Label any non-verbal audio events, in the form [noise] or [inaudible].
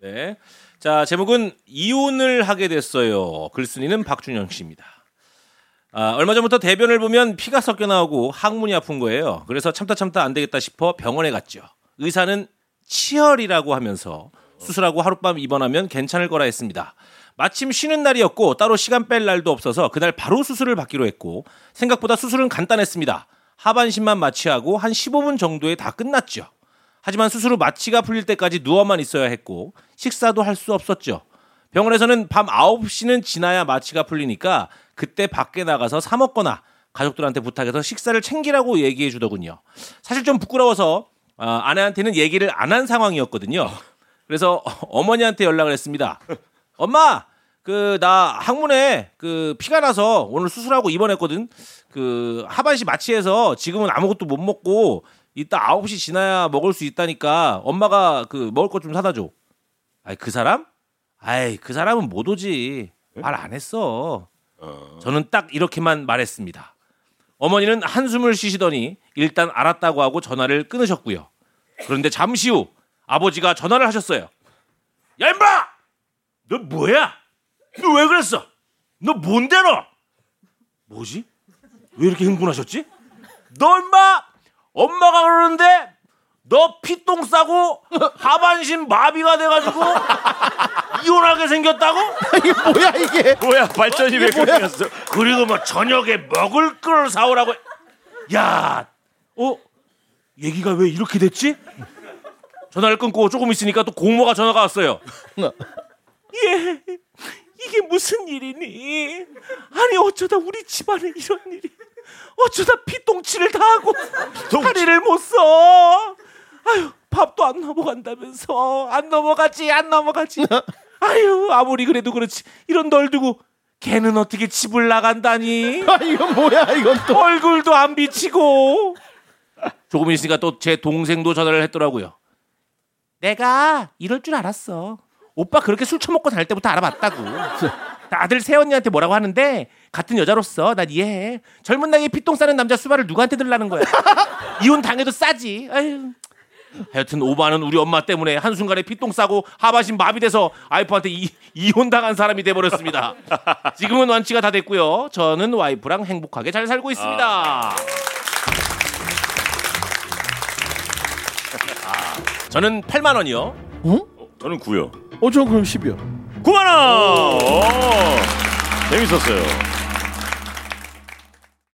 네. 자, 제목은 이혼을 하게 됐어요. 글쓴이는 박준영 씨입니다. 아, 얼마 전부터 대변을 보면 피가 섞여 나오고 항문이 아픈 거예요. 그래서 참다 참다 안 되겠다 싶어 병원에 갔죠. 의사는 치열이라고 하면서 수술하고 하룻밤 입원하면 괜찮을 거라 했습니다. 마침 쉬는 날이었고 따로 시간 뺄 날도 없어서 그날 바로 수술을 받기로 했고 생각보다 수술은 간단했습니다. 하반신만 마취하고 한 15분 정도에 다 끝났죠. 하지만 수술 후 마취가 풀릴 때까지 누워만 있어야 했고 식사도 할 수 없었죠. 병원에서는 밤 9시는 지나야 마취가 풀리니까 그때 밖에 나가서 사 먹거나 가족들한테 부탁해서 식사를 챙기라고 얘기해 주더군요. 사실 좀 부끄러워서 어, 아내한테는 얘기를 안 한 상황이었거든요. 그래서 어머니한테 연락을 했습니다. 엄마, 그 나 항문에 그 피가 나서 오늘 수술하고 입원했거든. 그 하반신 마취해서 지금은 아무것도 못 먹고 이따 9시 지나야 먹을 수 있다니까 엄마가 그 먹을 것 좀 사다 줘. 아이 그 사람? 아이 그 사람은 못 오지. 말 안 했어. 저는 딱 이렇게만 말했습니다. 어머니는 한숨을 쉬시더니 일단 알았다고 하고 전화를 끊으셨고요. 그런데 잠시 후 아버지가 전화를 하셨어요. 야 임마! 너 뭐야? 너 왜 그랬어? 너 뭔데 너? 뭐지? 왜 이렇게 흥분하셨지? 너 임마! 엄마가 그러는데 너 피똥 싸고 하반신 마비가 돼가지고 이혼하게 생겼다고? [laughs] 이게 뭐야 이게? 뭐야 발전이 왜 그렇게 갔어? 그리고 뭐 저녁에 먹을 걸 사오라고. 야, 어? 얘기가 왜 이렇게 됐지? 전화를 끊고 조금 있으니까 또 공모가 전화가 왔어요. [laughs] 예, 이게 무슨 일이니? 아니 어쩌다 우리 집안에 이런 일이? 어쩌다 피똥치를 다 하고 다리를 못 써? 아유 밥도 안 넘어간다면서 안 넘어가지 안 넘어가지. [laughs] 아유 아무리 그래도 그렇지 이런 널 두고 걔는 어떻게 집을 나간다니? 아 이건 뭐야 이건 또. 얼굴도 안 비치고 조금 있으니까 또 제 동생도 전화를 했더라고요. 내가 이럴 줄 알았어. 오빠 그렇게 술 처먹고 다닐 때부터 알아봤다고. [laughs] 다들 새언니한테 뭐라고 하는데 같은 여자로서 난 이해해. 젊은 나이에 피똥 싸는 남자 수발을 누구한테 들라는 거야. [laughs] 이혼 당해도 싸지. 아유. 하여튼 오바는 우리 엄마 때문에 한순간에 피똥 싸고 하반신 마비돼서 와이프한테 이, 이혼 당한 사람이 돼버렸습니다. [laughs] 지금은 완치가 다 됐고요. 저는 와이프랑 행복하게 잘 살고 있습니다. 아, 저는 8만 원이요. 저는 구요. 어, 저 그럼 10이요. 9만 원. 오, 재밌었어요.